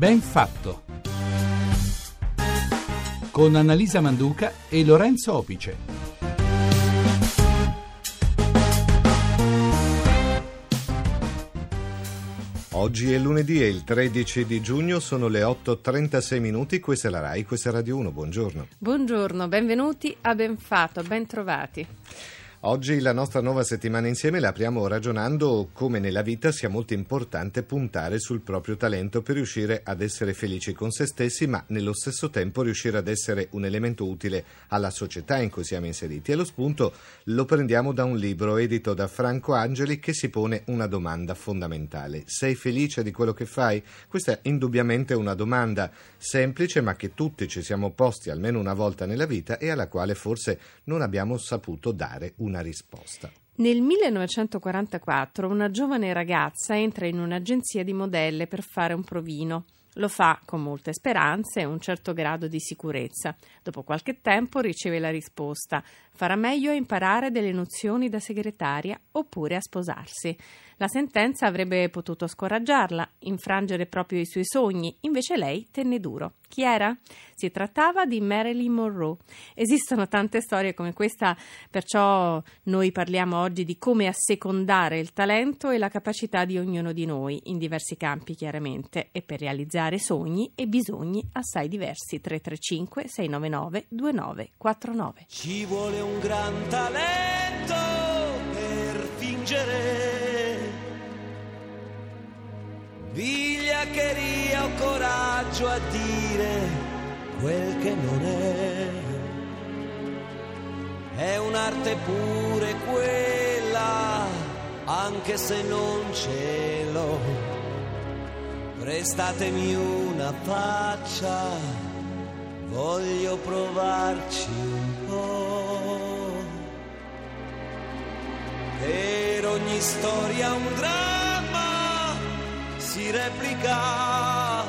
Ben fatto. Con Annalisa Manduca e Lorenzo Opice. Oggi è lunedì e il 13 di giugno sono le 8.36 minuti, questa è la RAI, questa è Radio 1, buongiorno. Buongiorno, benvenuti a Benfatto, ben trovati. Oggi la nostra nuova settimana insieme la apriamo ragionando come nella vita sia molto importante puntare sul proprio talento per riuscire ad essere felici con se stessi, ma nello stesso tempo riuscire ad essere un elemento utile alla società in cui siamo inseriti. E lo spunto lo prendiamo da un libro edito da Franco Angeli che si pone una domanda fondamentale. Sei felice di quello che fai? Questa è indubbiamente una domanda semplice, ma che tutti ci siamo posti almeno una volta nella vita e alla quale forse non abbiamo saputo dare un una risposta. Nel 1944 una giovane ragazza entra in un'agenzia di modelle per fare un provino. Lo fa con molte speranze e un certo grado di sicurezza. Dopo qualche tempo riceve la risposta: farà meglio a imparare delle nozioni da segretaria oppure a sposarsi. La sentenza avrebbe potuto scoraggiarla, infrangere proprio i suoi sogni, invece lei tenne duro. Chi era? Si trattava di Marilyn Monroe. Esistono tante storie come questa, perciò noi parliamo oggi di come assecondare il talento e la capacità di ognuno di noi, in diversi campi chiaramente, e per realizzare sogni e bisogni assai diversi. 335 699 2949. Ci vuole un gran talento per fingere vigliaccheria o coraggio a dire quel che non è. È un'arte pure quella, anche se non ce l'ho. Prestatemi una faccia, voglio provarci un po'. Per ogni storia un dramma si replica,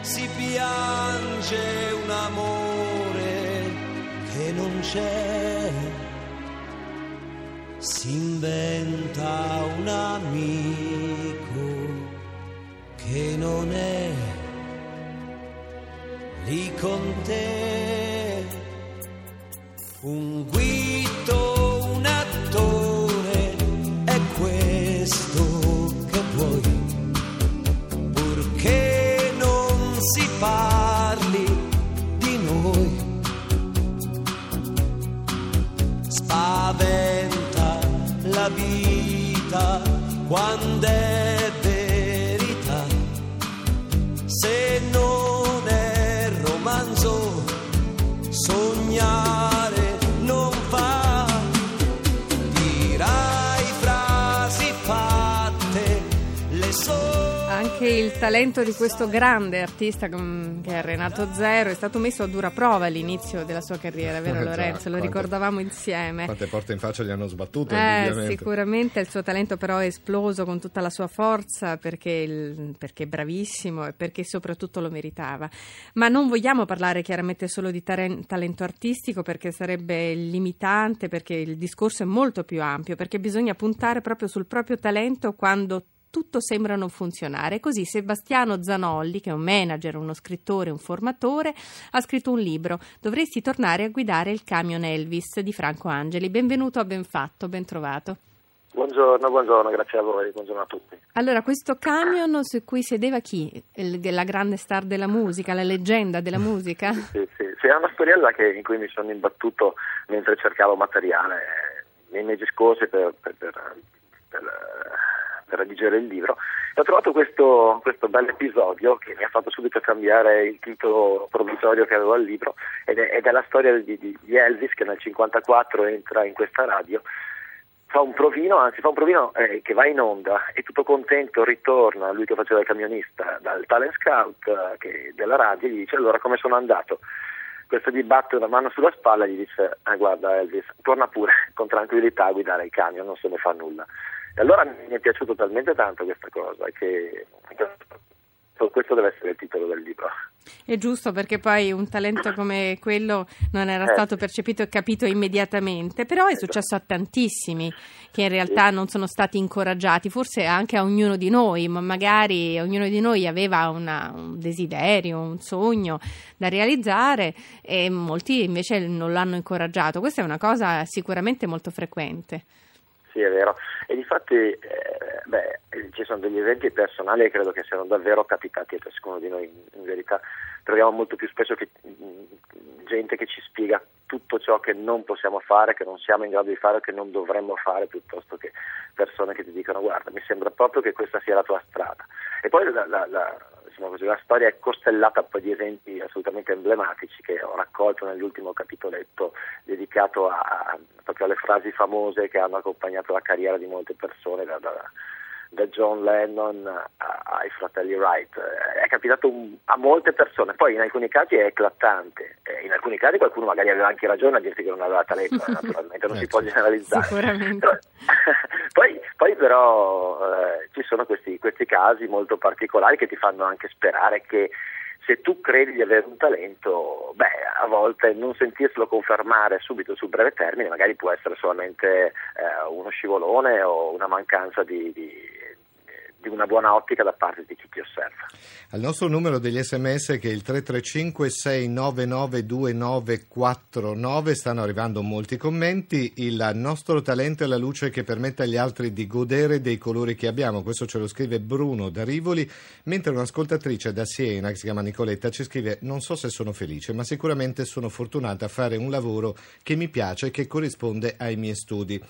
si piange un amore che non c'è, si inventa un amico che non è lì con te, un guito, anche il talento di questo grande artista che è Renato Zero è stato messo a dura prova all'inizio della sua carriera, vero Lorenzo? Lo ricordavamo insieme. Quante porte in faccia gli hanno sbattuto? Eh, sicuramente il suo talento però è esploso con tutta la sua forza perché, il, perché è bravissimo e perché soprattutto lo meritava. Ma non vogliamo parlare chiaramente solo di talento artistico perché sarebbe limitante, perché il discorso è molto più ampio, perché bisogna puntare proprio sul proprio talento quando tutto sembra non funzionare. Così Sebastiano Zanolli, che è un manager, uno scrittore, un formatore, ha scritto un libro. Dovresti tornare a guidare il camion Elvis di Franco Angeli. Benvenuto a Benfatto, ben trovato. Buongiorno, buongiorno, grazie a voi, buongiorno a tutti. Allora, questo camion su cui sedeva chi? la grande star della musica, la leggenda della musica? Sì, sì, sì, è una storiella che, in cui mi sono imbattuto mentre cercavo materiale nei mesi scorsi per, per, per, per per redigere il libro. E ho trovato questo, questo bel episodio che mi ha fatto subito cambiare il titolo provvisorio che avevo al libro ed è, ed è la storia di, di, Elvis che nel 1954 entra in questa radio fa un provino, anzi fa un provino eh, che va in onda e tutto contento ritorna, lui che faceva il camionista, dal talent scout eh, della radio e gli dice allora come sono andato? Questo gli batte una mano sulla spalla e gli dice eh, guarda Elvis torna pure con tranquillità a guidare il camion non se ne fa nulla e allora mi è piaciuto talmente tanto questa cosa che questo deve essere il titolo del libro. È giusto perché poi un talento come quello non era Eh. stato percepito e capito immediatamente, però è successo a tantissimi che in realtà non sono stati incoraggiati, forse anche a ognuno di noi, ma magari ognuno di noi aveva una- un desiderio, un sogno da realizzare e molti invece non l'hanno incoraggiato. Questa è una cosa sicuramente molto frequente. Sì, è vero. E difatti eh, beh, ci sono degli eventi personali che credo che siano davvero capitati a ciascuno di noi. In, in verità troviamo molto più spesso che, mh, gente che ci spiega tutto ciò che non possiamo fare, che non siamo in grado di fare che non dovremmo fare, piuttosto che persone che ti dicono guarda, mi sembra proprio che questa sia la tua strada. E poi la, la, la, diciamo così, la storia è costellata poi di esempi assolutamente emblematici che ho raccolto nell'ultimo capitoletto dedicato a, a- proprio alle frasi famose che hanno accompagnato la carriera di molte persone, da, da- da John Lennon ai fratelli Wright. Eh, È capitato a molte persone, poi in alcuni casi è eclatante, eh, in alcuni casi qualcuno magari aveva anche ragione a dirti che non aveva talento, eh, naturalmente non si può generalizzare. Sicuramente. Però- poi, poi però eh, ci sono questi, questi casi molto particolari che ti fanno anche sperare che se tu credi di avere un talento, beh, a volte non sentirselo confermare subito sul breve termine magari può essere solamente eh, uno scivolone o una mancanza di, di- di una buona ottica da parte di chi ti osserva. Al nostro numero degli sms che è il 335 699 2949 stanno arrivando molti commenti. Il nostro talento è la luce che permette agli altri di godere dei colori che abbiamo. Questo ce lo scrive Bruno da Rivoli, mentre un'ascoltatrice da Siena, che si chiama Nicoletta, ci scrive non so se sono felice, ma sicuramente sono fortunata a fare un lavoro che mi piace e che corrisponde ai miei studi.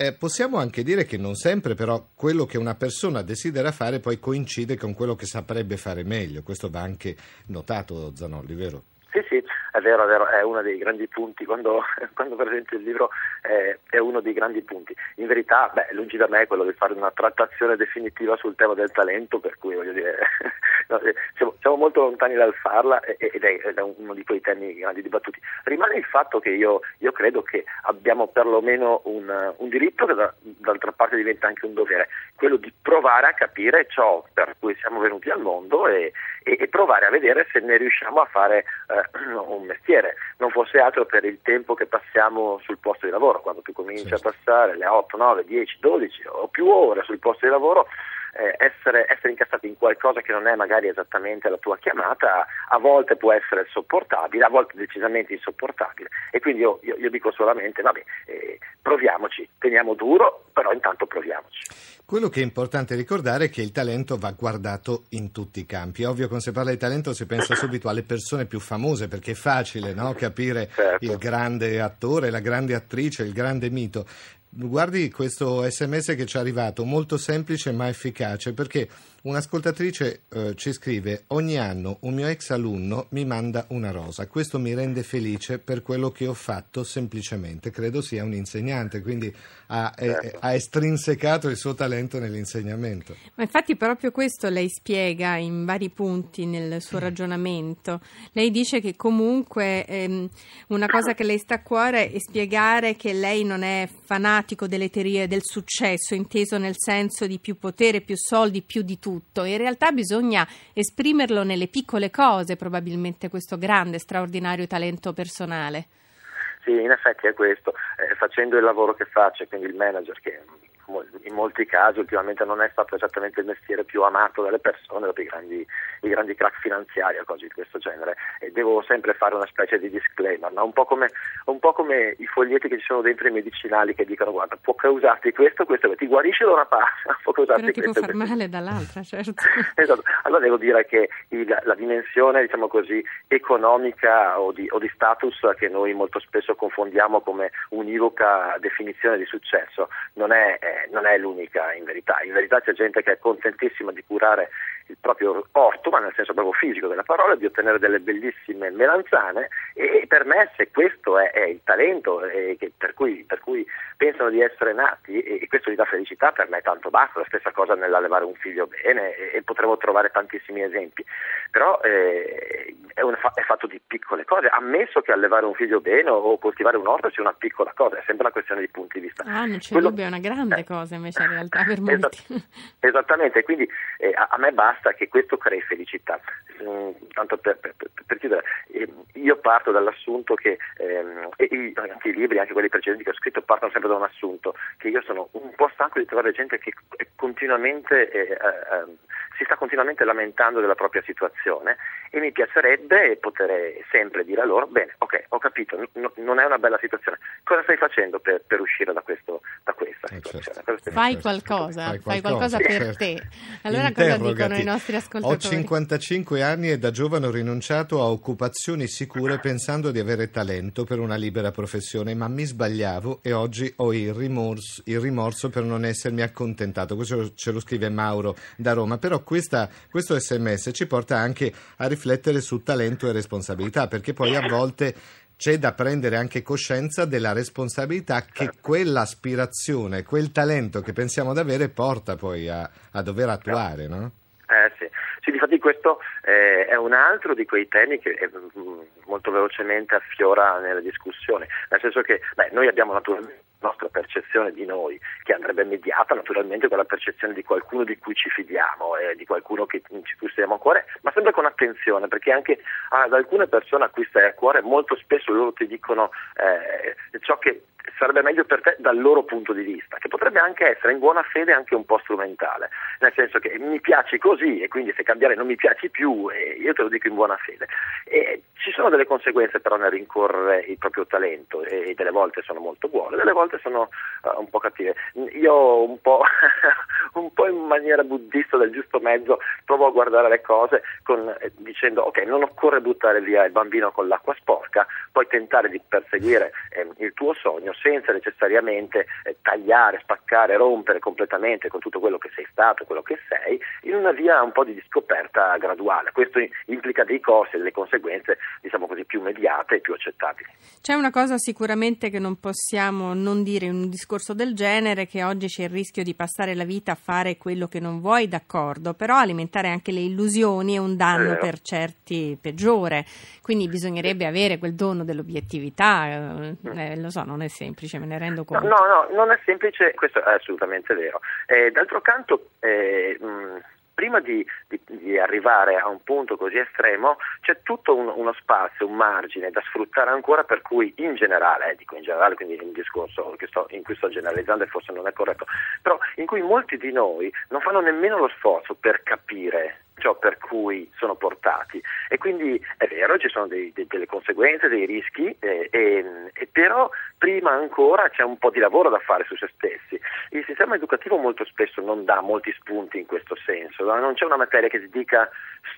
Eh, possiamo anche dire che non sempre però quello che una persona desidera fare poi coincide con quello che saprebbe fare meglio. Questo va anche notato, Zanolli, vero? Sì, sì, è vero, è vero, è uno dei grandi punti, quando, quando presento il libro eh, è uno dei grandi punti. In verità, beh, lungi da me quello di fare una trattazione definitiva sul tema del talento, per cui voglio dire, no, eh, siamo, siamo molto lontani dal farla ed è, ed è uno di quei temi grandi dibattuti. Rimane il fatto che io, io credo che abbiamo perlomeno un, un diritto che da- d'altra parte diventa anche un dovere, quello di provare a capire ciò per cui siamo venuti al mondo e, e- e provare a vedere se ne riusciamo a fare eh, un mestiere, non fosse altro per il tempo che passiamo sul posto di lavoro, quando tu cominci Certo. a passare le 8, 9, 10, 12 o più ore sul posto di lavoro, eh, essere, essere incastati in qualcosa che non è magari esattamente la tua chiamata, a volte può essere sopportabile, a volte decisamente insopportabile. E quindi io, io- io dico solamente, vabbè, eh, proviamoci, teniamo duro, però intanto proviamoci. Quello che è importante ricordare è che il talento va guardato in tutti i campi. Ovvio, quando si parla di talento si pensa subito alle persone più famose perché è facile no? capire Certo. il grande attore, la grande attrice, il grande mito. Guardi questo sms che ci è arrivato, molto semplice ma efficace, perché un'ascoltatrice eh, ci scrive ogni anno un mio ex alunno mi manda una rosa, questo mi rende felice per quello che ho fatto semplicemente, credo sia un insegnante, quindi ha, eh, Certo. ha estrinsecato il suo talento nell'insegnamento. Ma infatti proprio questo lei spiega in vari punti nel suo ragionamento. Lei dice che comunque ehm, una cosa che le sta a cuore è spiegare che lei non è fanatico delle teorie del successo, inteso nel senso di più potere, più soldi, più di tutto. In realtà bisogna esprimerlo nelle piccole cose, probabilmente questo grande, straordinario talento personale. Sì, in effetti è questo, Eh, facendo il lavoro che faccio, quindi il manager che in molti casi ultimamente non è stato esattamente il mestiere più amato dalle persone dopo i grandi, i grandi crack finanziari o cose di questo genere e devo sempre fare una specie di disclaimer, no? un, po come, un po' come i foglietti che ci sono dentro i medicinali che dicono guarda può causarti questo, questo, ti guarisce da una parte, può causarti Però ti può questo, far questo. male dall'altra, certo. Esatto. Allora devo dire che il- la dimensione, diciamo così, economica o di, o di status che noi molto spesso confondiamo come univoca definizione di successo non è, non è l'unica in verità. In verità c'è gente che è contentissima di curare il proprio orto, ma nel senso proprio fisico della parola, di ottenere delle bellissime melanzane e, per me se questo è, è il talento che- per, cui, per cui pensano di essere nati e, questo gli dà felicità, per me tanto basta, la stessa cosa nell'allevare un figlio bene e, e potremmo trovare tantissimi esempi, però eh, è, un è fatto di piccole cose, ammesso che allevare un figlio bene o, coltivare un orto sia una piccola cosa, è sempre una questione di punti di vista. Ah, non c'è Quello- dubbio, è una grande Eh, cosa invece in realtà per molti. Esattamente, quindi eh, a, a me basta basta che questo crei felicità. Mm, tanto per, per, per chiudere, eh, io parto dall'assunto che ehm, e, anche i libri, anche quelli precedenti che ho scritto, partono sempre da un assunto, che io sono un po' stanco di trovare gente che continuamente eh, eh, si sta continuamente lamentando della propria situazione e mi piacerebbe poter sempre dire a loro, bene, ok, ho capito, n- non è una bella situazione, cosa stai facendo per, per uscire da, questo, eh? Certo. Fai, qualcosa, fai, fai qualcosa, per certo. te. Allora cosa dicono i nostri ascoltatori? Ho 55 anni e da giovane ho rinunciato a occupazioni sicure pensando di avere talento per una libera professione, ma mi sbagliavo e oggi ho il rimorso, il rimorso per non essermi accontentato. Questo ce lo scrive Mauro da Roma, però questa, questo sms ci porta anche a riflettere su talento e responsabilità, perché poi a volte c'è da prendere anche coscienza della responsabilità che certo. quell'aspirazione, quel talento che pensiamo di avere porta poi a, a dover attuare, no? Eh sì, sì difatti questo eh, è un altro di quei temi che eh, molto velocemente affiora nella discussione, nel senso che beh, noi abbiamo naturalmente nostra percezione di noi, che andrebbe mediata naturalmente con la percezione di qualcuno di cui ci fidiamo e di qualcuno che ci cui stiamo a cuore, ma sempre con attenzione, perché anche ad alcune persone a cui stai a cuore molto spesso loro ti dicono eh, ciò che sarebbe meglio per te dal loro punto di vista, che potrebbe anche essere in buona fede anche un po' strumentale, nel senso che mi piaci così e quindi se cambiare non mi piaci più, e io te lo dico in buona fede. E ci sono delle conseguenze però nel rincorrere il proprio talento e delle volte sono molto buone, delle volte sono uh, un po' cattive. Io un po', un po', in maniera buddista del giusto mezzo provo a guardare le cose con, eh, dicendo ok non occorre buttare via il bambino con l'acqua sporca, puoi tentare di perseguire eh, il tuo sogno senza necessariamente eh, tagliare, spaccare, rompere completamente con tutto quello che sei stato, quello che sei, in una via un po' di scoperta graduale. Questo implica dei costi e delle conseguenze, diciamo così, più immediate e più accettabili. C'è una cosa sicuramente che non possiamo non dire in un discorso del genere, che oggi c'è il rischio di passare la vita a fare quello che non vuoi, d'accordo, però alimentare anche le illusioni è un danno per certi peggiore, quindi bisognerebbe avere quel dono dell'obiettività, eh, eh lo so, non è semplice semplice, me ne rendo conto. No, no, no non è semplice, questo è assolutamente vero. Eh, d'altro canto, eh, mh, prima di, di, di, arrivare a un punto così estremo c'è tutto un, uno spazio, un margine da sfruttare ancora per cui in generale, eh, dico in generale, quindi un discorso sto, in cui sto generalizzando forse non è corretto, però in cui molti di noi non fanno nemmeno lo sforzo per capire ciò per cui sono portati e quindi è vero ci sono dei, dei, delle conseguenze, dei rischi eh, e, e però prima ancora c'è un po' di lavoro da fare su se stessi. Il sistema educativo molto spesso non dà molti spunti in questo senso, no? non c'è una materia che si dica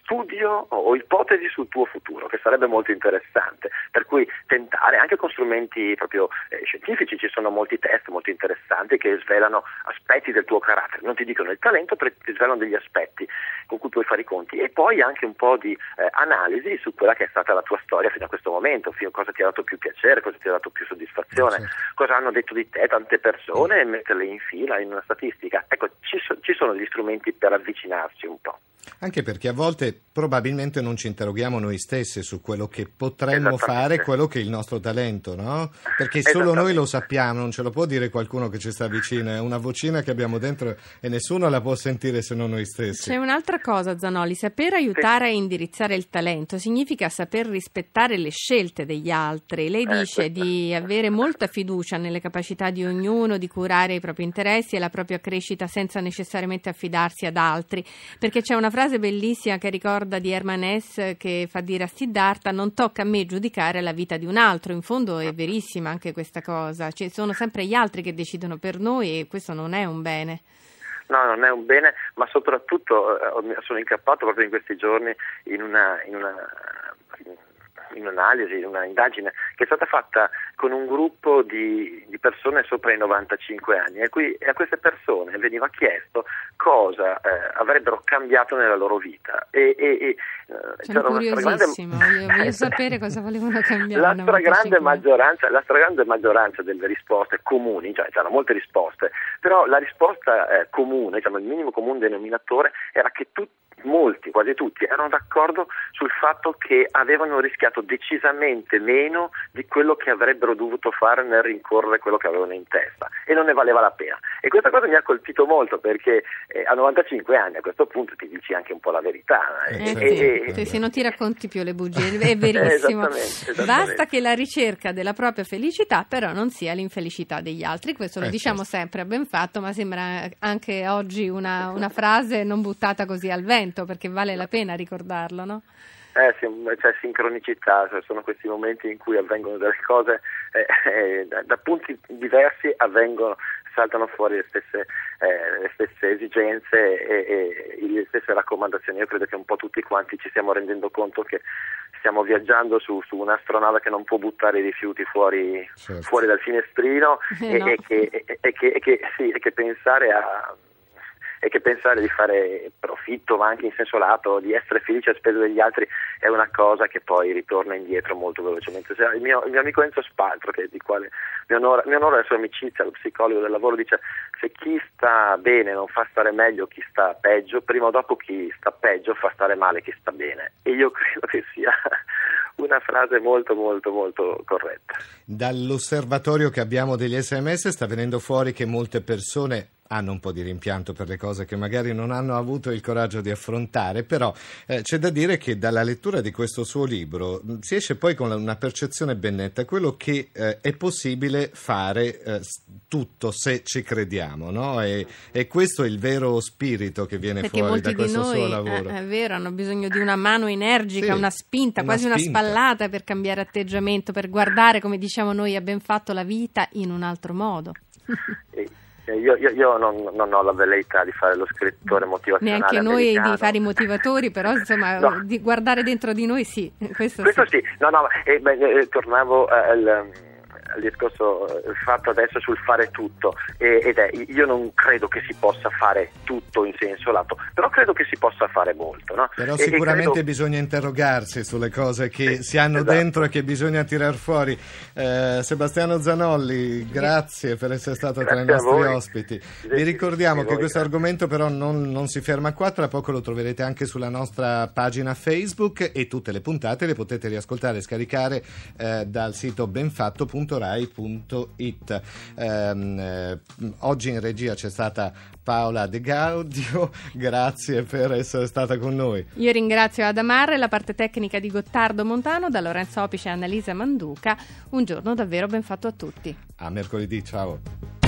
studio o ipotesi sul tuo futuro, che sarebbe molto interessante, per cui tentare anche con strumenti proprio eh, scientifici, ci sono molti test molto interessanti che svelano aspetti del tuo carattere, non ti dicono il talento, ti svelano degli aspetti con cui puoi fare i conti e poi anche un po' di eh, analisi su quella che è stata la tua storia fino a questo momento, fino, cosa ti ha dato più piacere, cosa ti ha dato più soddisfazione, certo. cosa hanno detto di te tante persone e metterle in fila in una statistica. Ecco, ci, so, ci sono gli strumenti per avvicinarsi un po'. Anche perché a volte probabilmente non ci interroghiamo noi stessi su quello che potremmo fare, quello che è il nostro talento, no? Perché solo noi lo sappiamo, non ce lo può dire qualcuno che ci sta vicino, è una vocina che abbiamo dentro e nessuno la può sentire se non noi stessi. C'è un'altra cosa, Zanoli, saper aiutare a indirizzare il talento significa saper rispettare le scelte degli altri. Lei eh, dice di avere molta fiducia nelle capacità di ognuno, di curare i propri interessi e la propria crescita senza necessariamente affidarsi ad altri, perché c'è una frase bellissima che ricorda di Herman Hesse che fa dire a Siddhartha non tocca a me giudicare la vita di un altro. In fondo è verissima anche questa cosa. Ci sono sempre gli altri che decidono per noi e questo non è un bene. No, non è un bene, ma soprattutto eh, sono incappato proprio in questi giorni in una, in una in un'analisi, in una indagine che è stata fatta con un gruppo di, di persone sopra i 95 anni. E, qui, e, a queste persone veniva chiesto cosa eh, avrebbero cambiato nella loro vita. E, e, eh, Sono curiosissimo, voglio, voglio sapere cosa volevano cambiare. La stragrande, maggioranza, la stragrande maggioranza delle risposte comuni, cioè c'erano molte risposte, però la risposta eh, comune, diciamo, il minimo comune denominatore era che tutti molti, quasi tutti, erano d'accordo sul fatto che avevano rischiato decisamente meno di quello che avrebbero dovuto fare nel rincorrere quello che avevano in testa e non ne valeva la pena. E questa cosa mi ha colpito molto perché eh, a 95 anni a questo punto ti dici anche un po' la verità. Eh, eh, e, sì, e, se non ti racconti più le bugie, è verissimo. esattamente, esattamente. Basta che la ricerca della propria felicità però non sia l'infelicità degli altri, questo lo eh, diciamo certo. sempre a ben fatto, ma sembra anche oggi una, una frase non buttata così al vento momento perché vale la pena ricordarlo, no? Eh sì, c'è sincronicità, cioè sono questi momenti in cui avvengono delle cose eh, eh, da, punti diversi avvengono, saltano fuori le stesse, eh, le stesse esigenze e, e, le stesse raccomandazioni. Io credo che un po' tutti quanti ci stiamo rendendo conto che stiamo viaggiando su, su un'astronave che non può buttare i rifiuti fuori, certo. fuori dal finestrino e, no. e, che, e, che, che, sì, e che pensare a e che pensare di fare profitto, ma anche in senso lato, di essere felice a spese degli altri è una cosa che poi ritorna indietro molto velocemente. Il mio, il mio amico Enzo Spaltro, che, di quale mi onora, mi onora la sua amicizia, lo psicologo del lavoro, dice se chi sta bene non fa stare meglio chi sta peggio, prima o dopo chi sta peggio fa stare male chi sta bene. E io credo che sia una frase molto molto molto corretta. Dall'osservatorio che abbiamo degli sms sta venendo fuori che molte persone hanno un po' di rimpianto per le cose che magari non hanno avuto il coraggio di affrontare, però eh, c'è da dire che dalla lettura di questo suo libro mm, si esce poi con una percezione ben netta, quello che eh, è possibile fare eh, tutto se ci crediamo, no? e, e, questo è il vero spirito che viene Perché fuori da questo noi, suo lavoro. Eh, è vero, hanno bisogno di una mano energica, sì, una spinta, una quasi spinta. una spallata per cambiare atteggiamento, per guardare, come diciamo noi, abbiamo fatto la vita in un altro modo. Io, io, io non, non, ho la velleità di fare lo scrittore motivazionale. Neanche noi americano. di fare i motivatori, però insomma, no. di guardare dentro di noi sì. Questo, Questo sì. sì. No, no, eh, beh, eh, tornavo al il discorso eh, fatto adesso sul fare tutto. Ed è io non credo che si possa fare tutto in senso lato però credo che si possa fare molto no? però e, sicuramente e credo... bisogna interrogarsi sulle cose che sì, si hanno esatto. dentro e che bisogna tirar fuori. Eh, Sebastiano Zanolli grazie per essere stato grazie tra i nostri ospiti. Vi ricordiamo che questo argomento però non, non si ferma qua tra poco lo troverete anche sulla nostra pagina Facebook e tutte le puntate le potete riascoltare e scaricare eh, dal sito benfatto.rai rai.it. Ehm, eh, oggi in regia c'è stata Paola De Gaudio, grazie per essere stata con noi. Io ringrazio Adamarre, la parte tecnica di Gottardo Montano, da Lorenzo Opice e Annalisa Manduca. Un giorno davvero ben fatto a tutti. A mercoledì, ciao.